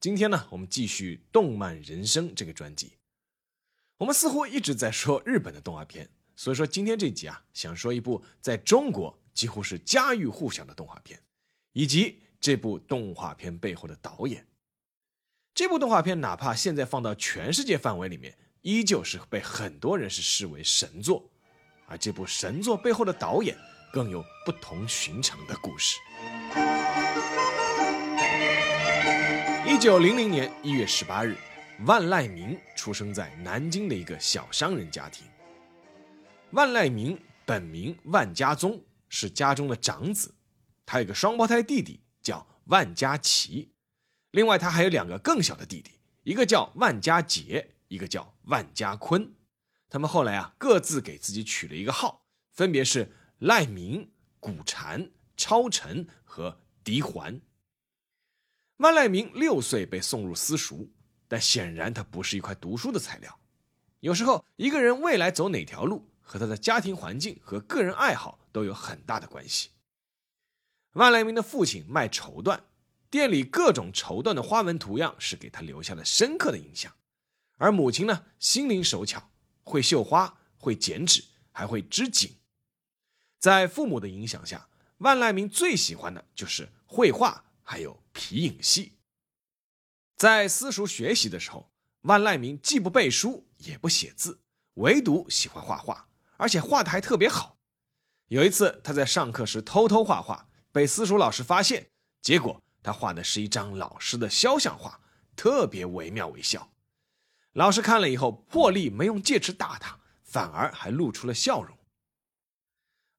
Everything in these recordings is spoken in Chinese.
今天呢，我们继续《动漫人生》这个专辑。我们似乎一直在说日本的动画片，所以说今天这集啊，想说一部在中国几乎是家喻户晓的动画片，以及这部动画片背后的导演。这部动画片哪怕现在放到全世界范围里面，依旧是被很多人是视为神作，而这部神作背后的导演更有不同寻常的故事。九零零年一月十八日，万籁鸣出生在南京的一个小商人家庭。万籁鸣本名万家宗，是家中的长子，他有个双胞胎弟弟叫万家齐。另外，他还有两个更小的弟弟，一个叫万家杰，一个叫万家坤。他们后来啊，各自给自己取了一个号，分别是赖明、古禅、超尘和狄环。万籁鸣六岁被送入私塾，但显然他不是一块读书的材料。有时候，一个人未来走哪条路，和他的家庭环境和个人爱好都有很大的关系。万籁鸣的父亲卖绸缎。店里各种绸缎的花纹图样是给他留下了深刻的印象，而母亲呢，心灵手巧，会绣花，会剪纸，还会织锦。在父母的影响下，万籁鸣最喜欢的就是绘画，还有皮影戏。在私塾学习的时候，万籁鸣既不背书，也不写字，唯独喜欢画画，而且画的还特别好。有一次，他在上课时偷偷画画，被私塾老师发现，结果。他画的是一张老师的肖像画，特别惟妙惟肖。老师看了以后，破例没用戒尺打他，反而还露出了笑容。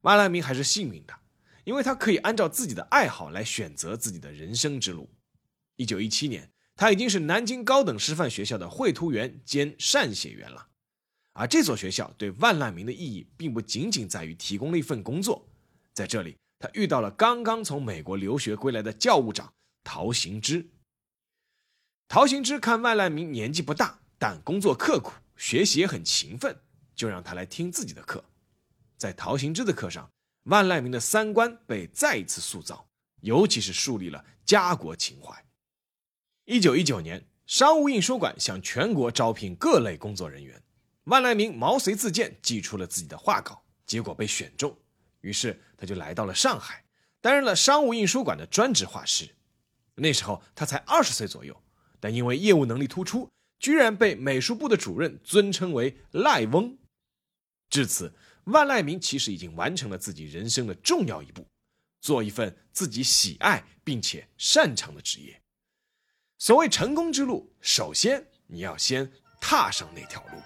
万籁鸣还是幸运的，因为他可以按照自己的爱好来选择自己的人生之路。一九一七年，他已经是南京高等师范学校的绘图员兼善写员了。而这所学校对万籁鸣的意义，并不仅仅在于提供了一份工作，在这里。他遇到了刚刚从美国留学归来的教务长陶行知。陶行知看万籁鸣年纪不大，但工作刻苦，学习也很勤奋，就让他来听自己的课。在陶行知的课上，万籁鸣的三观被再一次塑造，尤其是树立了家国情怀。一九一九年，商务印书馆向全国招聘各类工作人员，万籁鸣毛遂自荐，寄出了自己的画稿，结果被选中。于是他就来到了上海，担任了商务印书馆的专职画师。那时候他才二十岁左右，但因为业务能力突出，居然被美术部的主任尊称为“赖翁”。至此，万籁鸣其实已经完成了自己人生的重要一步，做一份自己喜爱并且擅长的职业。所谓成功之路，首先你要先踏上那条路。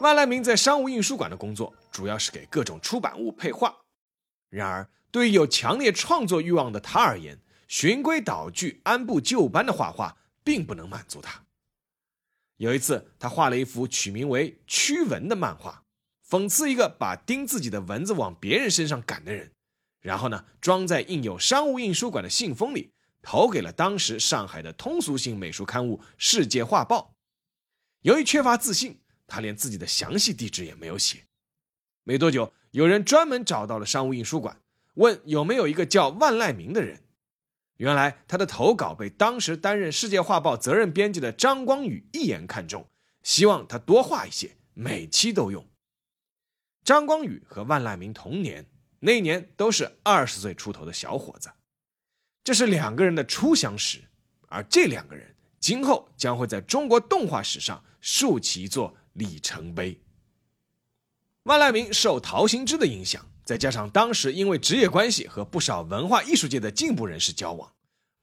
万籁鸣在商务印书馆的工作，主要是给各种出版物配画。然而，对于有强烈创作欲望的他而言，循规蹈矩、按部就班的画画并不能满足他。有一次，他画了一幅取名为《驱蚊》的漫画，讽刺一个把叮自己的蚊子往别人身上赶的人。然后呢，装在印有商务印书馆的信封里，投给了当时上海的通俗性美术刊物《世界画报》。由于缺乏自信。他连自己的详细地址也没有写。没多久，有人专门找到了商务印书馆，问有没有一个叫万籁鸣的人。原来他的投稿被当时担任《世界画报》责任编辑的张光宇一眼看中，希望他多画一些，每期都用。张光宇和万籁鸣同年，那一年都是二十岁出头的小伙子。这是两个人的初相识，而这两个人今后将会在中国动画史上竖起一座。里程碑。万籁鸣受陶行知的影响，再加上当时因为职业关系和不少文化艺术界的进步人士交往，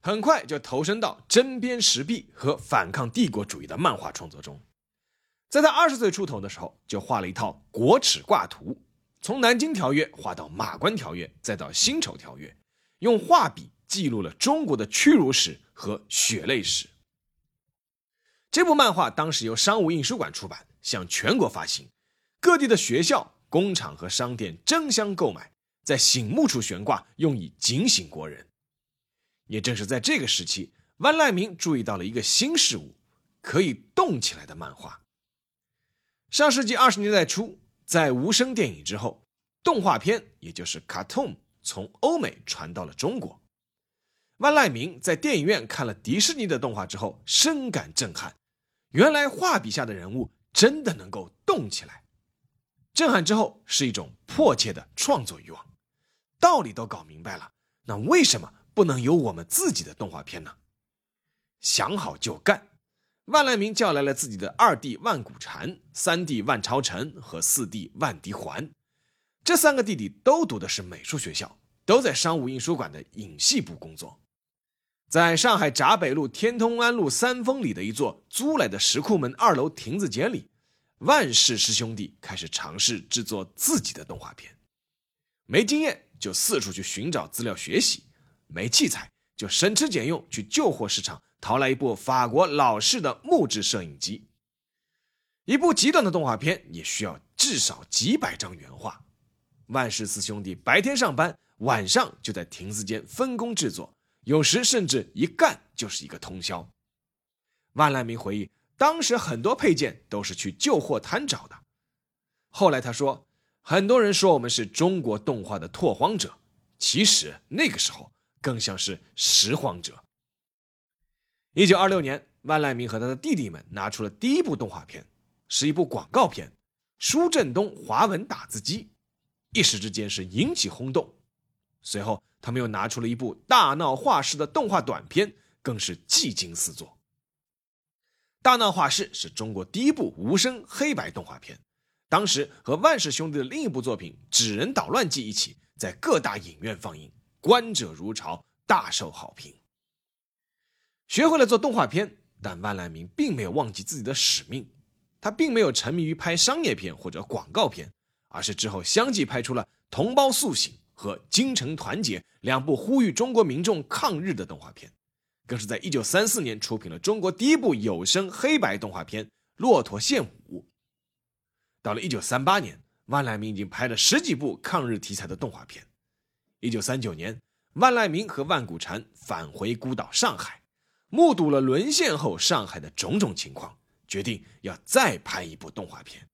很快就投身到针砭时弊和反抗帝国主义的漫画创作中。在他二十岁出头的时候，就画了一套国耻挂图，从南京条约画到马关条约，再到辛丑条约，用画笔记录了中国的屈辱史和血泪史。这部漫画当时由商务印书馆出版，向全国发行，各地的学校、工厂和商店争相购买，在醒目处悬挂，用以警醒国人。也正是在这个时期，万籁鸣注意到了一个新事物——可以动起来的漫画。上世纪二十年代初，在无声电影之后，动画片也就是 cartoon 从欧美传到了中国。万籁鸣在电影院看了迪士尼的动画之后，深感震撼。原来画笔下的人物真的能够动起来，震撼之后是一种迫切的创作欲望。道理都搞明白了，那为什么不能有我们自己的动画片呢？想好就干。万籁鸣叫来了自己的二弟万古禅、三弟万超尘和四弟万迪环，这三个弟弟都读的是美术学校，都在商务印书馆的影戏部工作。在上海闸北路天通安路三峰里的一座租来的石库门二楼亭子间里，万氏师兄弟开始尝试制作自己的动画片。没经验就四处去寻找资料学习，没器材就省吃俭用去旧货市场淘来一部法国老式的木质摄影机。一部极短的动画片也需要至少几百张原画。万氏四兄弟白天上班，晚上就在亭子间分工制作。有时甚至一干就是一个通宵。万籁鸣回忆，当时很多配件都是去旧货摊找的。后来他说，很多人说我们是中国动画的拓荒者，其实那个时候更像是拾荒者。一九二六年，万籁鸣和他的弟弟们拿出了第一部动画片，是一部广告片，舒振东华文打字机，一时之间是引起轰动。随后。他们又拿出了一部大闹画室的动画短片，更是技惊四座。大闹画室是中国第一部无声黑白动画片，当时和万氏兄弟的另一部作品《纸人捣乱记》一起在各大影院放映，观者如潮，大受好评。学会了做动画片，但万籁鸣并没有忘记自己的使命，他并没有沉迷于拍商业片或者广告片，而是之后相继拍出了《同胞苏醒》。和《京城团结》两部呼吁中国民众抗日的动画片，更是在一九三四年出品了中国第一部有声黑白动画片《骆驼献舞》。到了一九三八年，万籁鸣已经拍了十几部抗日题材的动画片。一九三九年，万籁鸣和万古禅返回孤岛上海，目睹了沦陷后上海的种种情况，决定要再拍一部动画片。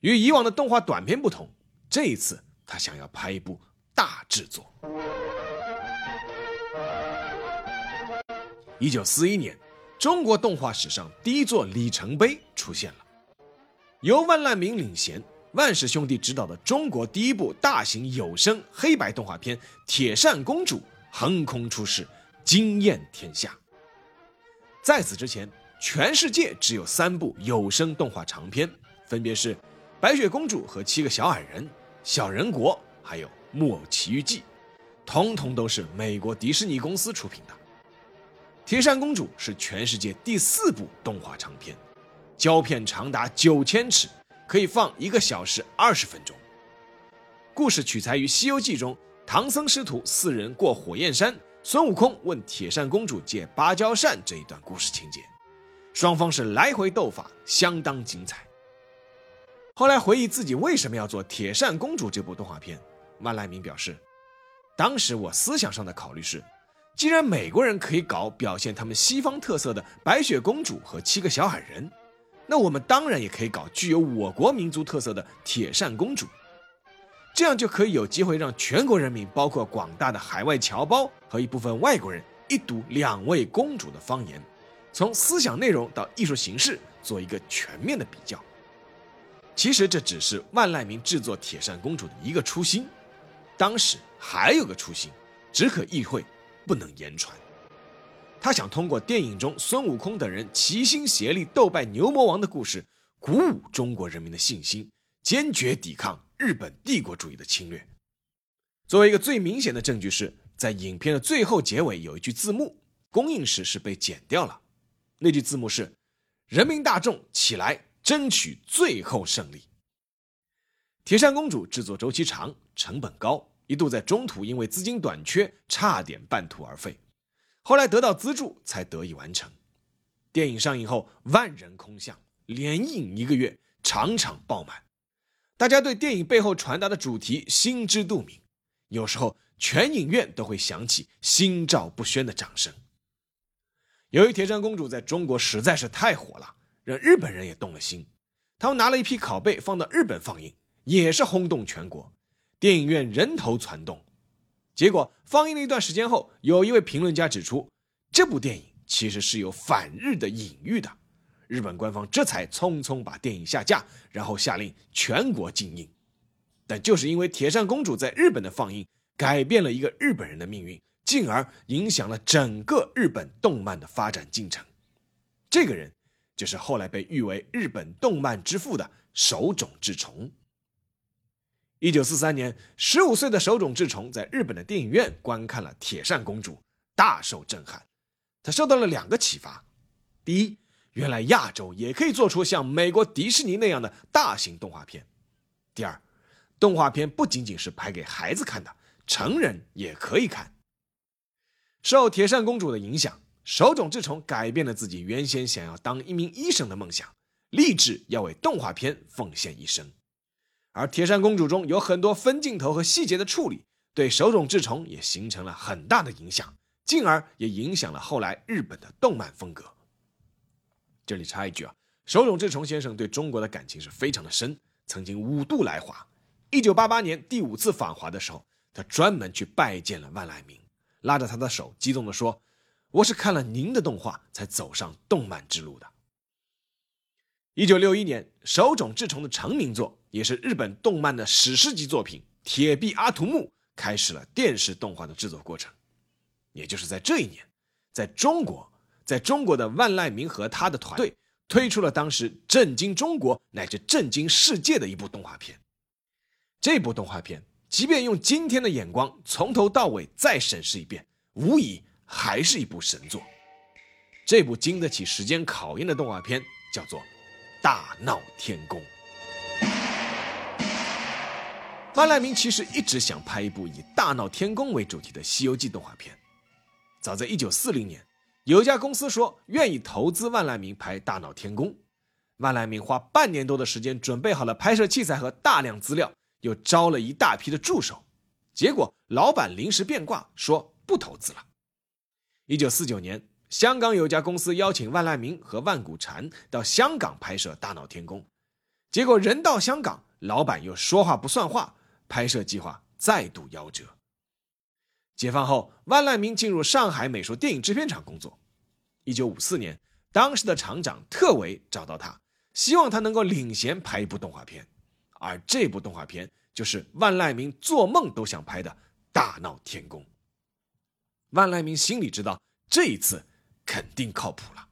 与以往的动画短片不同，这一次。他想要拍一部大制作。一九四一年，中国动画史上第一座里程碑出现了。由万籁鸣领衔，万氏兄弟执导的中国第一部大型有声黑白动画片《铁扇公主》横空出世，惊艳天下。在此之前，全世界只有三部有声动画长片，分别是《白雪公主和七个小矮人》。小人国还有木偶奇遇记，通通都是美国迪士尼公司出品的。铁扇公主是全世界第四部动画长片，胶片长达九千尺，可以放一个小时二十分钟。故事取材于《西游记》中唐僧师徒四人过火焰山，孙悟空问铁扇公主借芭蕉扇这一段故事情节，双方是来回斗法，相当精彩。后来回忆自己为什么要做《铁扇公主》这部动画片，万籁鸣表示，当时我思想上的考虑是，既然美国人可以搞表现他们西方特色的白雪公主和七个小矮人，那我们当然也可以搞具有我国民族特色的铁扇公主，这样就可以有机会让全国人民，包括广大的海外侨胞和一部分外国人，一睹两位公主的方言，从思想内容到艺术形式做一个全面的比较。其实这只是万籁鸣制作《铁扇公主》的一个初心，当时还有个初心，只可意会，不能言传。他想通过电影中孙悟空等人齐心协力斗败牛魔王的故事，鼓舞中国人民的信心，坚决抵抗日本帝国主义的侵略。作为一个最明显的证据，是在影片的最后结尾有一句字幕，公映时是被剪掉了，那句字幕是：“人民大众起来！”争取最后胜利。铁扇公主制作周期长，成本高，一度在中途因为资金短缺，差点半途而废。后来得到资助，才得以完成。电影上映后，万人空巷，连映一个月，场场爆满。大家对电影背后传达的主题心知肚明，有时候全影院都会响起心照不宣的掌声。由于《铁扇公主》在中国实在是太火了，让日本人也动了心。他们拿了一批拷贝放到日本放映，也是轰动全国，电影院人头攒动。结果放映了一段时间后，有一位评论家指出，这部电影其实是有反日的隐喻的。日本官方这才匆匆把电影下架，然后下令全国禁映。但就是因为《铁扇公主》在日本的放映，改变了一个日本人的命运，进而影响了整个日本动漫的发展进程。这个人就是后来被誉为日本动漫之父的手冢治虫。一九四三年，十五岁的手冢治虫在日本的电影院观看了《铁扇公主》，大受震撼。他受到了两个启发：第一，原来亚洲也可以做出像美国迪士尼那样的大型动画片；第二，动画片不仅仅是拍给孩子看的，成人也可以看。受《铁扇公主》的影响，手冢治虫改变了自己原先想要当一名医生的梦想，立志要为动画片奉献一生。而《铁扇公主》中有很多分镜头和细节的处理，对手冢治虫也形成了很大的影响，进而也影响了后来日本的动漫风格。这里插一句啊，手冢治虫先生对中国的感情是非常的深，曾经五度来华。一九八八年第五次访华的时候，他专门去拜见了万籁鸣，拉着他的手，激动地说：“我是看了您的动画才走上动漫之路的。”一九六一年，手冢治虫的成名作。也是日本动漫的史诗级作品《铁臂阿童木》开始了电视动画的制作过程。也就是在这一年，在中国，在中国的万籁鸣和他的团队推出了当时震惊中国乃至震惊世界的一部动画片。这部动画片，即便用今天的眼光从头到尾再审视一遍，无疑还是一部神作。这部经得起时间考验的动画片叫做《大闹天宫》。万籁鸣其实一直想拍一部以大闹天宫为主题的《西游记》动画片。早在1940年，有一家公司说愿意投资万籁鸣拍《大闹天宫》，万籁鸣花半年多的时间准备好了拍摄器材和大量资料，又招了一大批的助手。结果老板临时变卦，说不投资了。1949年，香港有家公司邀请万籁鸣和万古禅到香港拍摄《大闹天宫》，结果人到香港，老板又说话不算话。拍摄计划再度夭折。解放后，万籁鸣进入上海美术电影制片厂工作。一九五四年，当时的厂长特维找到他，希望他能够领衔拍一部动画片，而这部动画片就是万籁鸣做梦都想拍的《大闹天宫》。万籁鸣心里知道，这一次肯定靠谱了。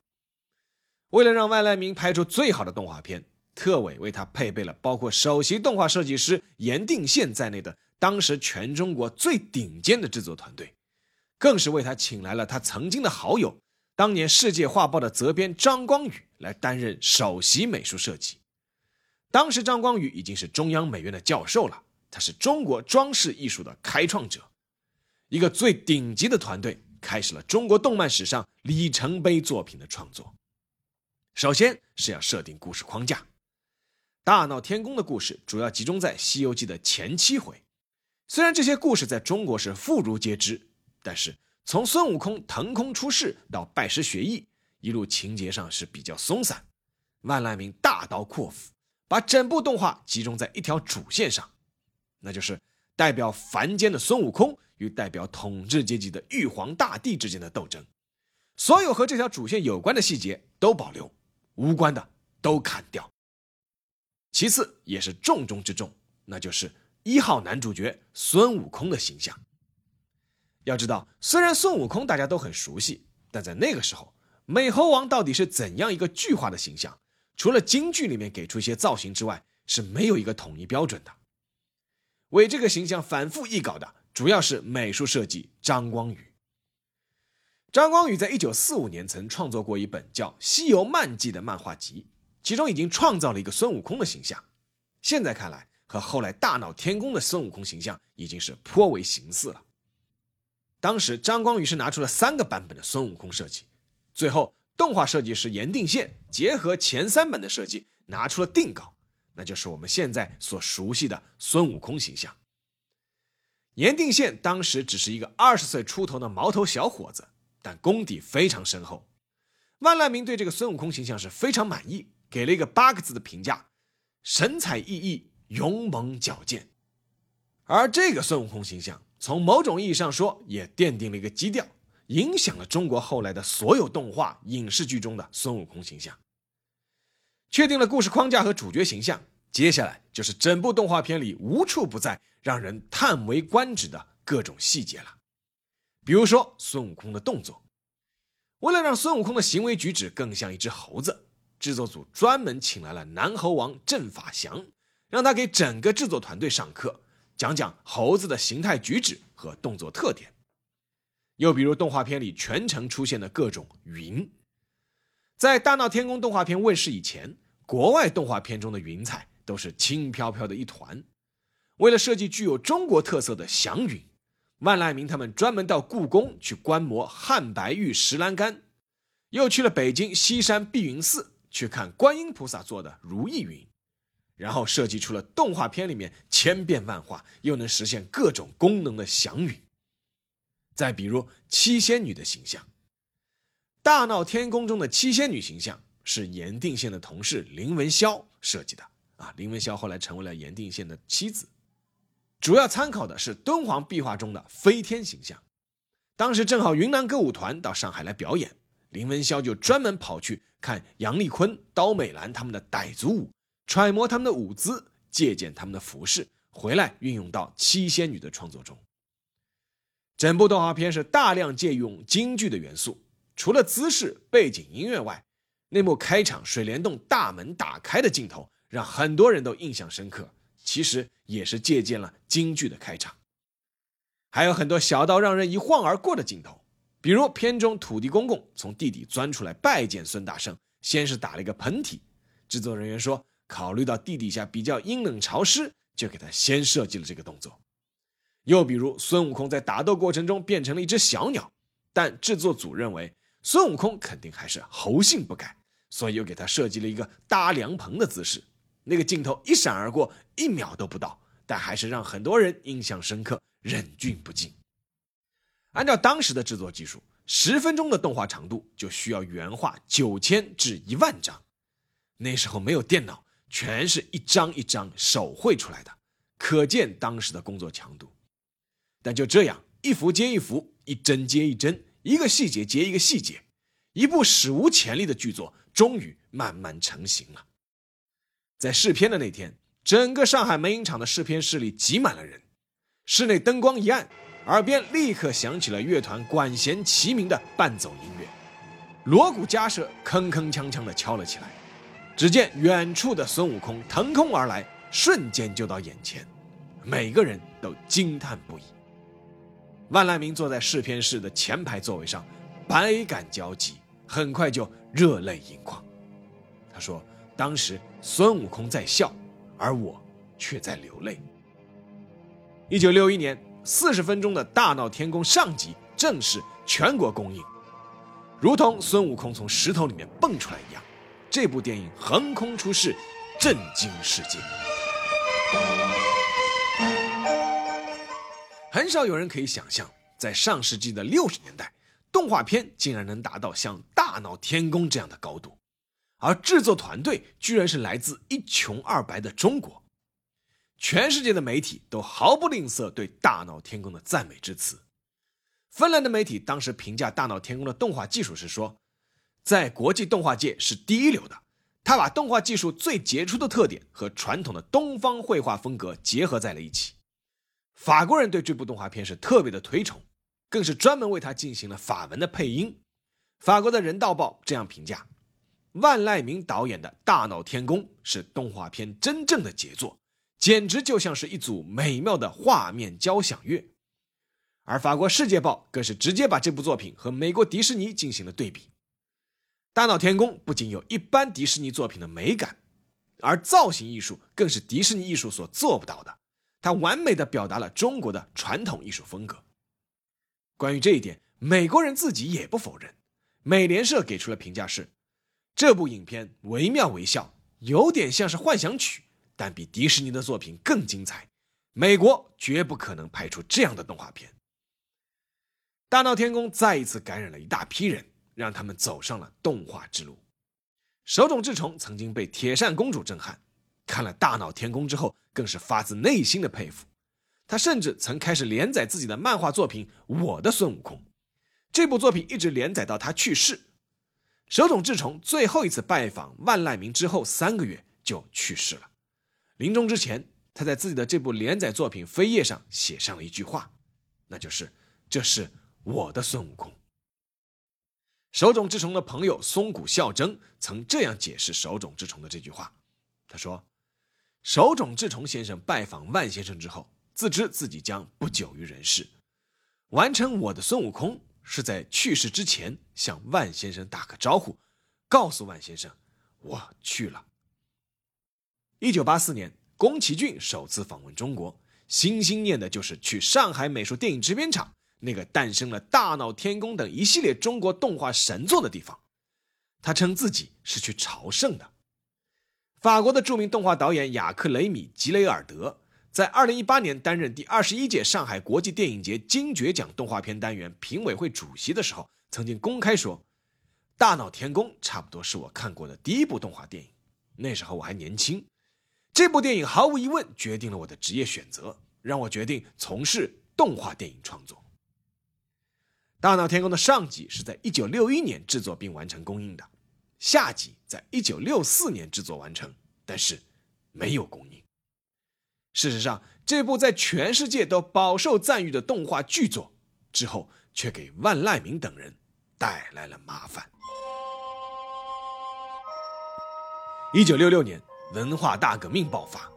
为了让万籁鸣拍出最好的动画片。特委为他配备了包括首席动画设计师严定宪在内的当时全中国最顶尖的制作团队，更是为他请来了他曾经的好友，当年《世界画报》的责编张光宇来担任首席美术设计。当时张光宇已经是中央美院的教授了，他是中国装饰艺术的开创者，一个最顶级的团队开始了中国动漫史上里程碑作品的创作。首先是要设定故事框架。大闹天宫的故事主要集中在《西游记》的前七回，虽然这些故事在中国是妇孺皆知，但是从孙悟空腾空出世到拜师学艺，一路情节上是比较松散。万籁鸣大刀阔斧，把整部动画集中在一条主线上，那就是代表凡间的孙悟空与代表统治阶级的玉皇大帝之间的斗争。所有和这条主线有关的细节都保留，无关的都砍掉。其次，也是重中之重，那就是一号男主角孙悟空的形象。要知道，虽然孙悟空大家都很熟悉，但在那个时候，美猴王到底是怎样一个具化的形象？除了京剧里面给出一些造型之外，是没有一个统一标准的。为这个形象反复译稿的，主要是美术设计张光宇。张光宇在一九四五年曾创作过一本叫《西游漫记》的漫画集。其中已经创造了一个孙悟空的形象，现在看来和后来大闹天宫的孙悟空形象已经是颇为形似了。当时张光宇是拿出了三个版本的孙悟空设计，最后动画设计师严定宪结合前三版的设计拿出了定稿，那就是我们现在所熟悉的孙悟空形象。严定宪当时只是一个二十岁出头的毛头小伙子，但功底非常深厚。万籁鸣对这个孙悟空形象是非常满意，给了一个八个字的评价：神采奕奕，勇猛矫健。而这个孙悟空形象，从某种意义上说，也奠定了一个基调，影响了中国后来的所有动画影视剧中的孙悟空形象。确定了故事框架和主角形象，接下来就是整部动画片里无处不在。让人叹为观止的各种细节了，比如说孙悟空的动作。为了让孙悟空的行为举止更像一只猴子，制作组专门请来了南猴王郑法祥，让他给整个制作团队上课，讲讲猴子的形态举止和动作特点。又比如动画片里全程出现的各种云，在《大闹天宫》动画片问世以前，国外动画片中的云彩都是轻飘飘的一团。为了设计具有中国特色的祥云，万籁鸣他们专门到故宫去观摩汉白玉石栏杆，又去了北京西山碧云寺去看观音菩萨做的如意云，然后设计出了动画片里面千变万化又能实现各种功能的祥云。再比如七仙女的形象，《大闹天宫》中的七仙女形象是严定县的同事林文霄设计的。啊，林文霄后来成为了严定县的妻子。主要参考的是敦煌壁画中的飞天形象，当时正好云南歌舞团到上海来表演，林文霄就专门跑去看杨丽坤、刀美兰他们的傣族舞，揣摩他们的舞姿，借鉴他们的服饰，回来运用到七仙女的创作中。整部动画片是大量借用京剧的元素，除了姿势、背景音乐外，那幕开场水帘洞大门打开的镜头，让很多人都印象深刻。其实也是借鉴了京剧的开场，还有很多小到让人一晃而过的镜头，比如片中土地公公从地底钻出来拜见孙大圣，先是打了一个喷嚏，制作人员说考虑到地底下比较阴冷潮湿，就给他先设计了这个动作。又比如孙悟空在打斗过程中变成了一只小鸟，但制作组认为孙悟空肯定还是猴性不改，所以又给他设计了一个搭凉棚的姿势。那个镜头一闪而过，一秒都不到，但还是让很多人印象深刻，忍俊不禁。按照当时的制作技术，十分钟的动画长度就需要原画九千至一万张。那时候没有电脑，全是一张一张手绘出来的，可见当时的工作强度。但就这样，一幅接一幅，一帧接一帧，一个细节接一个细节，一部史无前例的剧作终于慢慢成型了。在试片的那天，整个上海梅影厂的试片室里挤满了人，室内灯光一暗，耳边立刻响起了乐团管弦齐鸣的伴奏音乐，锣鼓加设，铿铿锵锵地敲了起来。只见远处的孙悟空腾空而来，瞬间就到眼前，每个人都惊叹不已。万籁鸣坐在试片室的前排座位上，百感交集，很快就热泪盈眶。他说。当时孙悟空在笑，而我却在流泪。一九六一年，四十分钟的大闹天宫上集正式全国公映，如同孙悟空从石头里面蹦出来一样，这部电影横空出世，震惊世界。很少有人可以想象，在上世纪的六十年代，动画片竟然能达到像大闹天宫这样的高度。而制作团队居然是来自一穷二白的中国，全世界的媒体都毫不吝啬对《大闹天宫》的赞美之词。芬兰的媒体当时评价《大闹天宫》的动画技术是说，在国际动画界是第一流的，他把动画技术最杰出的特点和传统的东方绘画风格结合在了一起。法国人对这部动画片是特别的推崇，更是专门为他进行了法文的配音。法国的《人道报》这样评价。万籁鸣导演的《大闹天宫》是动画片真正的杰作，简直就像是一组美妙的画面交响乐。而法国《世界报》更是直接把这部作品和美国迪士尼进行了对比。《大闹天宫》不仅有一般迪士尼作品的美感，而造型艺术更是迪士尼艺术所做不到的。它完美的表达了中国的传统艺术风格。关于这一点，美国人自己也不否认。美联社给出了评价是：这部影片惟妙惟肖，有点像是幻想曲，但比迪士尼的作品更精彩。美国绝不可能拍出这样的动画片。大闹天宫再一次感染了一大批人，让他们走上了动画之路。手冢治虫曾经被铁扇公主震撼，看了大闹天宫之后，更是发自内心的佩服。他甚至曾开始连载自己的漫画作品《我的孙悟空》，这部作品一直连载到他去世。手冢治虫最后一次拜访万籁鸣之后三个月就去世了。临终之前，他在自己的这部连载作品《飞页》上写上了一句话，那就是：“这是我的孙悟空。”手冢治虫的朋友松谷孝征曾这样解释手冢治虫的这句话，他说：“手冢治虫先生拜访万先生之后。”自知自己将不久于人世，完成我的孙悟空是在去世之前向万先生打个招呼，告诉万先生我去了。一九八四年，宫崎骏首次访问中国，心心念的就是去上海美术电影制片厂，那个诞生了《大闹天宫》等一系列中国动画神作的地方。他称自己是去朝圣的。法国的著名动画导演雅克·雷米·吉雷尔德。在二零一八年担任第二十一届上海国际电影节金爵奖动画片单元评委会主席的时候，曾经公开说：“大闹天宫差不多是我看过的第一部动画电影。那时候我还年轻，这部电影毫无疑问决定了我的职业选择，让我决定从事动画电影创作。”大闹天宫的上集是在一九六一年制作并完成公映的，下集在一九六四年制作完成，但是没有公映。事实上，这部在全世界都饱受赞誉的动画巨作，之后却给万籁鸣等人带来了麻烦。一九六六年，文化大革命爆发，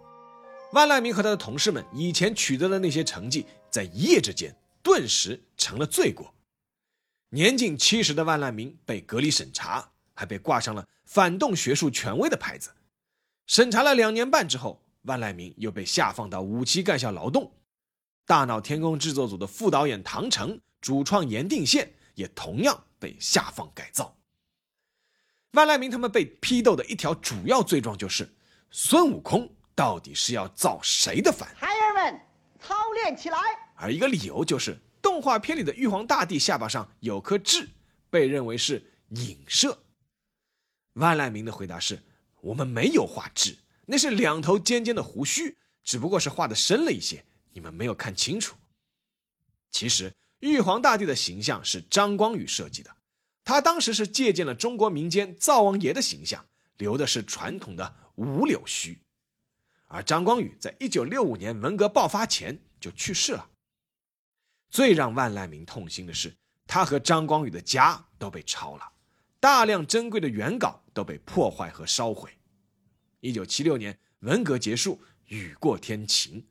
万籁鸣和他的同事们以前取得的那些成绩，在一夜之间顿时成了罪过。年近七十的万籁鸣被隔离审查，还被挂上了反动学术权威的牌子。审查了两年半之后。万籁鸣又被下放到五七干校劳动，《大闹天宫》制作组的副导演唐成、主创严定宪也同样被下放改造。万籁鸣他们被批斗的一条主要罪状就是孙悟空到底是要造谁的反？孩儿们，操练起来！而一个理由就是动画片里的玉皇大帝下巴上有颗痣，被认为是影射。万籁鸣的回答是：我们没有画痣。那是两头尖尖的胡须，只不过是画的深了一些，你们没有看清楚。其实玉皇大帝的形象是张光宇设计的，他当时是借鉴了中国民间灶王爷的形象，留的是传统的五柳须。而张光宇在一九六五年文革爆发前就去世了。最让万籁鸣痛心的是，他和张光宇的家都被抄了，大量珍贵的原稿都被破坏和烧毁。一九七六年，文革结束，雨过天晴，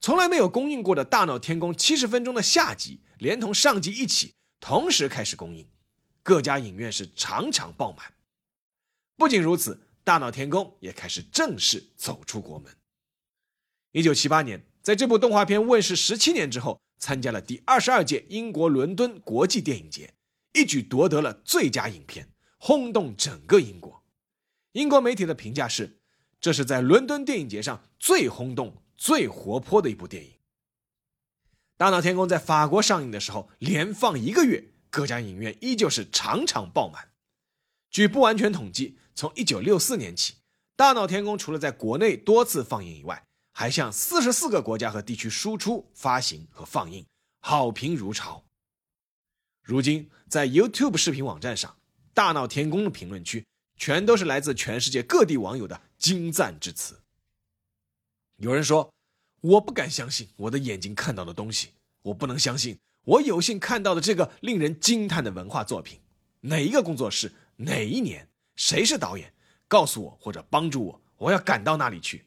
从来没有公映过的《大闹天宫》七十分钟的下集，连同上集一起同时开始公映，各家影院是场场爆满。不仅如此，《大闹天宫》也开始正式走出国门。一九七八年，在这部动画片问世十七年之后，参加了第二十二届英国伦敦国际电影节，一举夺得了最佳影片，轰动整个英国。英国媒体的评价是。这是在伦敦电影节上最轰动、最活泼的一部电影。《大闹天宫》在法国上映的时候，连放一个月，各家影院依旧是场场爆满。据不完全统计，从1964年起，《大闹天宫》除了在国内多次放映以外，还向44个国家和地区输出、发行和放映，好评如潮。如今，在 YouTube 视频网站上，《大闹天宫》的评论区。全都是来自全世界各地网友的精赞之词。有人说：“我不敢相信我的眼睛看到的东西，我不能相信我有幸看到的这个令人惊叹的文化作品。哪一个工作室？哪一年？谁是导演？告诉我或者帮助我，我要赶到那里去。”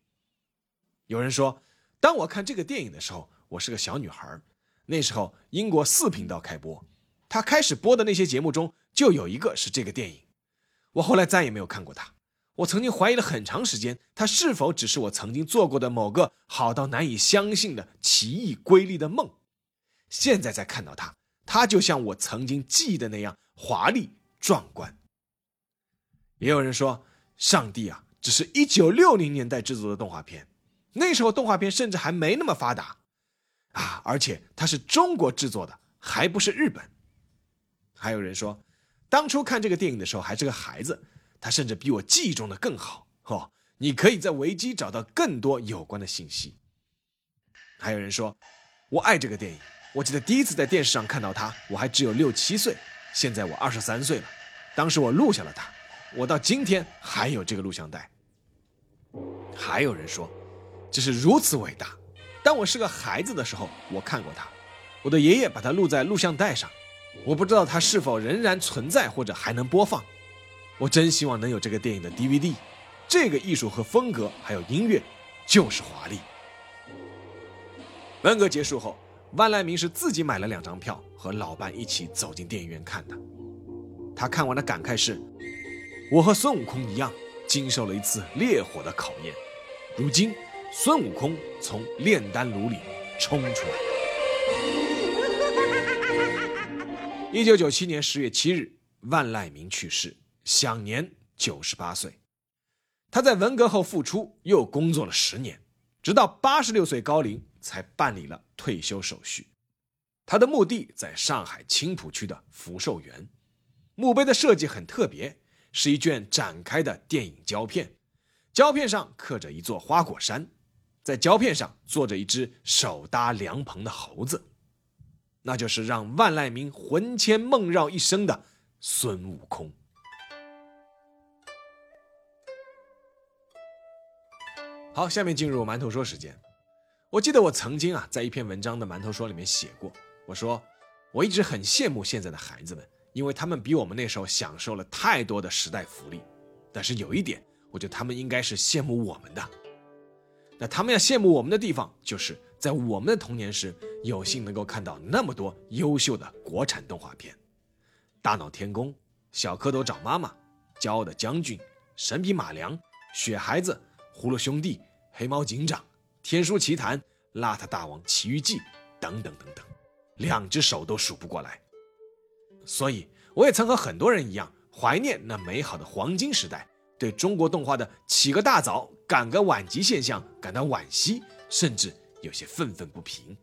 有人说：“当我看这个电影的时候，我是个小女孩。那时候英国四频道开播，他开始播的那些节目中就有一个是这个电影。”我后来再也没有看过它，我曾经怀疑了很长时间，它是否只是我曾经做过的某个好到难以相信的奇异瑰丽的梦。现在再看到它，它就像我曾经记忆的那样华丽壮观。也有人说，上帝啊，只是一九六零年代制作的动画片，那时候动画片甚至还没那么发达啊，而且它是中国制作的，还不是日本。还有人说，当初看这个电影的时候还是个孩子。他甚至比我记忆中的更好哦！你可以在维基找到更多有关的信息。还有人说，我爱这个电影。我记得第一次在电视上看到它，我还只有六七岁。现在我二十三岁了，当时我录下了它，我到今天还有这个录像带。还有人说，这是如此伟大。当我是个孩子的时候，我看过它，我的爷爷把它录在录像带上，我不知道它是否仍然存在或者还能播放。我真希望能有这个电影的 DVD，这个艺术和风格还有音乐就是华丽。文革结束后，万籁鸣是自己买了两张票，和老伴一起走进电影院看的。他看完的感慨是：我和孙悟空一样，经受了一次烈火的考验。如今，孙悟空从炼丹炉里冲出来。一九九七年十月七日，万籁鸣去世。享年九十八岁，他在文革后复出，又工作了十年，直到八十六岁高龄才办理了退休手续。他的墓地在上海青浦区的福寿园，墓碑的设计很特别，是一卷展开的电影胶片，胶片上刻着一座花果山，在胶片上坐着一只手搭凉棚的猴子，那就是让万籁鸣魂牵梦绕一生的孙悟空。好，下面进入馒头说时间。我记得我曾经啊，在一篇文章的馒头说里面写过，我说我一直很羡慕现在的孩子们，因为他们比我们那时候享受了太多的时代福利。但是有一点，我觉得他们应该是羡慕我们的。那他们要羡慕我们的地方，就是在我们的童年时，有幸能够看到那么多优秀的国产动画片，《大闹天宫》《小蝌蚪找妈妈》《骄傲的将军》《神笔马良》《雪孩子》。葫芦兄弟、黑猫警长、天书奇谭、邋遢大王奇遇记等等等等，两只手都数不过来。所以，我也曾和很多人一样，怀念那美好的黄金时代，对中国动画的起个大早、赶个晚集现象感到惋惜，甚至有些愤愤不平。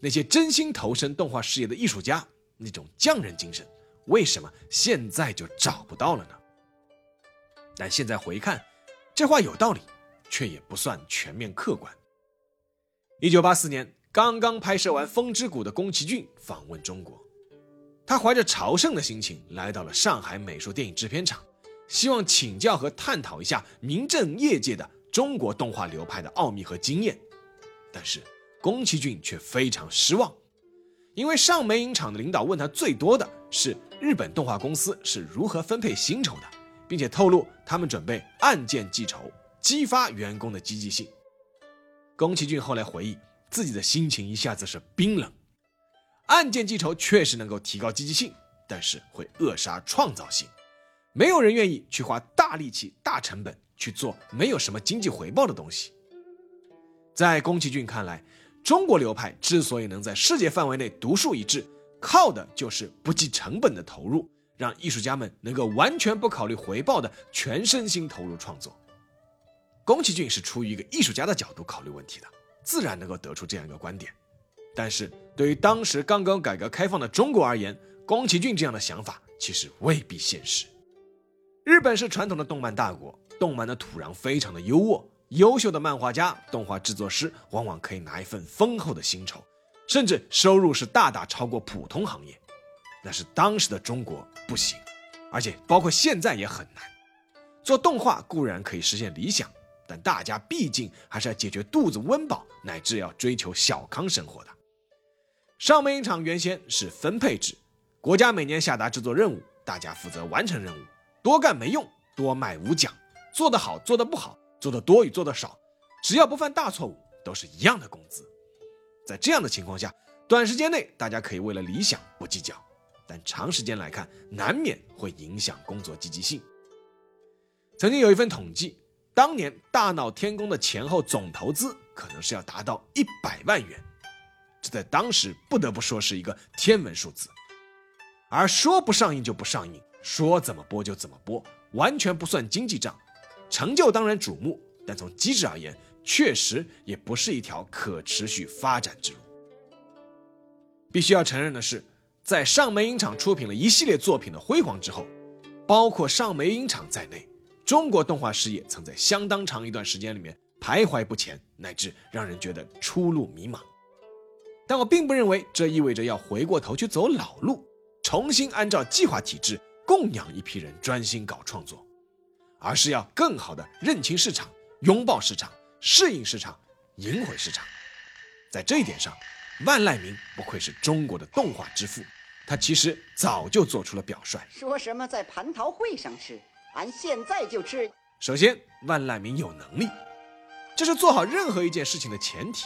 那些真心投身动画事业的艺术家，那种匠人精神，为什么现在就找不到了呢？但现在回看。这话有道理，却也不算全面客观。一九八四年，刚刚拍摄完《风之谷》的宫崎骏访问中国，他怀着朝圣的心情来到了上海美术电影制片厂，希望请教和探讨一下名震业界的中国动画流派的奥秘和经验。但是宫崎骏却非常失望，因为上美影厂的领导问他最多的是日本动画公司是如何分配薪酬的。并且透露，他们准备按件计酬，激发员工的积极性。宫崎骏后来回忆，自己的心情一下子是冰冷。案件记仇确实能够提高积极性，但是会扼杀创造性。没有人愿意去花大力气、大成本去做没有什么经济回报的东西。在宫崎骏看来，中国流派之所以能在世界范围内独树一帜，靠的就是不计成本的投入。让艺术家们能够完全不考虑回报的全身心投入创作。宫崎骏是出于一个艺术家的角度考虑问题的，自然能够得出这样一个观点。但是对于当时刚刚改革开放的中国而言，宫崎骏这样的想法其实未必现实。日本是传统的动漫大国，动漫的土壤非常的优渥，优秀的漫画家、动画制作师往往可以拿一份丰厚的薪酬，甚至收入是大大超过普通行业。那是当时的中国不行，而且包括现在也很难。做动画固然可以实现理想，但大家毕竟还是要解决肚子温饱，乃至要追求小康生活的。上美影厂原先是分配制，国家每年下达制作任务，大家负责完成任务，多干没用，多卖无奖。做得好，做得不好，做得多与做得少，只要不犯大错误，都是一样的工资。在这样的情况下，短时间内大家可以为了理想不计较。但长时间来看，难免会影响工作积极性。曾经有一份统计，当年《大闹天宫》的前后总投资可能是要达到一百万元，这在当时不得不说是一个天文数字。而说不上映就不上映，说怎么播就怎么播，完全不算经济账。成就当然瞩目，但从机制而言，确实也不是一条可持续发展之路。必须要承认的是，在上美影厂出品了一系列作品的辉煌之后，包括上美影厂在内，中国动画事业曾在相当长一段时间里面徘徊不前，乃至让人觉得出路迷茫。但我并不认为这意味着要回过头去走老路，重新按照计划体制供养一批人专心搞创作。而是要更好的认清市场、拥抱市场、适应市场、赢回市场。在这一点上，万籁鸣不愧是中国的动画之父，他其实早就做出了表率。说什么在蟠桃会上吃，俺现在就吃。首先，万籁鸣有能力，这是做好任何一件事情的前提。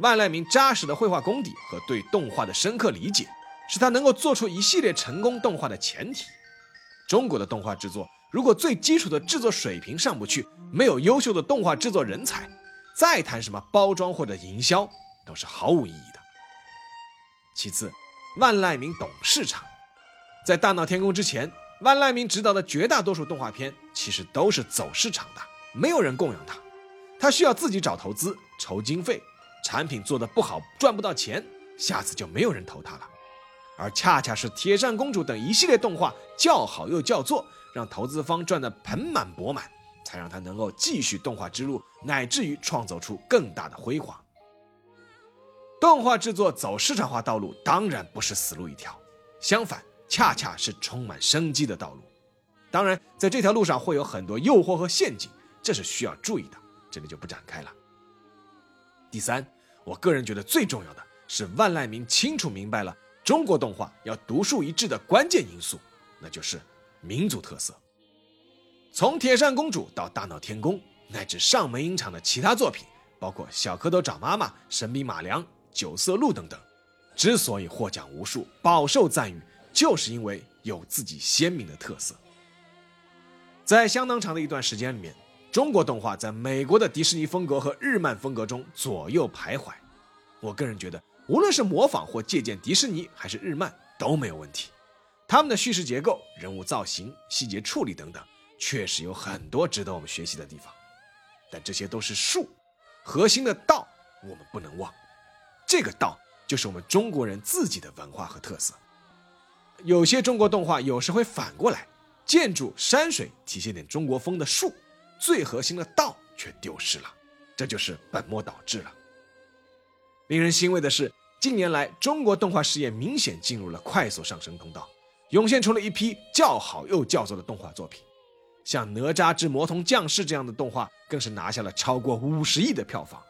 万籁鸣扎实的绘画功底和对动画的深刻理解，是他能够做出一系列成功动画的前提。中国的动画制作。如果最基础的制作水平上不去，没有优秀的动画制作人才，再谈什么包装或者营销都是毫无意义的。其次，万籁鸣懂市场，在大闹天宫之前，万籁鸣执导的绝大多数动画片其实都是走市场的，没有人供养他，他需要自己找投资、筹经费，产品做得不好赚不到钱，下次就没有人投他了。而恰恰是《铁扇公主》等一系列动画叫好又叫座。让投资方赚得盆满钵满，才让他能够继续动画之路，乃至于创造出更大的辉煌。动画制作走市场化道路当然不是死路一条，相反，恰恰是充满生机的道路。当然，在这条路上会有很多诱惑和陷阱，这是需要注意的，这里就不展开了。第三，我个人觉得最重要的是万籁鸣清楚明白了中国动画要独树一帜的关键因素，那就是。民族特色，从《铁扇公主》到《大闹天宫》，乃至上门影厂的其他作品，包括《小蝌蚪找妈妈》《神笔马良》《九色鹿》等等，之所以获奖无数、饱受赞誉，就是因为有自己鲜明的特色。在相当长的一段时间里面，中国动画在美国的迪士尼风格和日漫风格中左右徘徊。我个人觉得，无论是模仿或借鉴迪士尼，还是日漫，都没有问题。他们的叙事结构、人物造型、细节处理等等，确实有很多值得我们学习的地方。但这些都是术，核心的道我们不能忘。这个道就是我们中国人自己的文化和特色。有些中国动画有时会反过来，建筑、山水体现点中国风的术，最核心的道却丢失了，这就是本末倒置了。令人欣慰的是，近年来中国动画事业明显进入了快速上升通道。涌现出了一批叫好又叫座的动画作品，像《哪吒之魔童降世》这样的动画，更是拿下了超过五十亿的票房。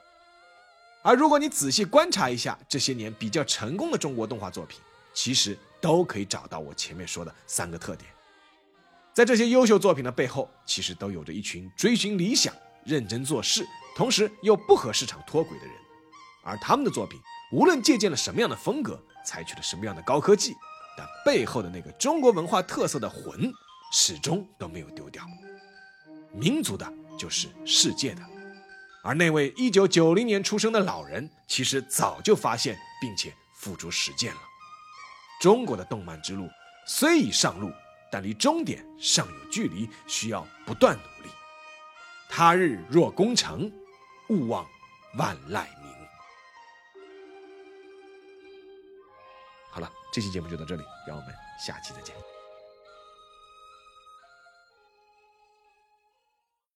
而如果你仔细观察一下这些年比较成功的中国动画作品，其实都可以找到我前面说的三个特点。在这些优秀作品的背后，其实都有着一群追寻理想、认真做事，同时又不和市场脱轨的人。而他们的作品，无论借鉴了什么样的风格，采取了什么样的高科技。但背后的那个中国文化特色的魂，始终都没有丢掉。民族的就是世界的，而那位一九九零年出生的老人，其实早就发现并且付诸实践了。中国的动漫之路虽已上路，但离终点尚有距离，需要不断努力。他日若功成，勿忘万籁鸣。好了，这期节目就到这里，让我们下期再见。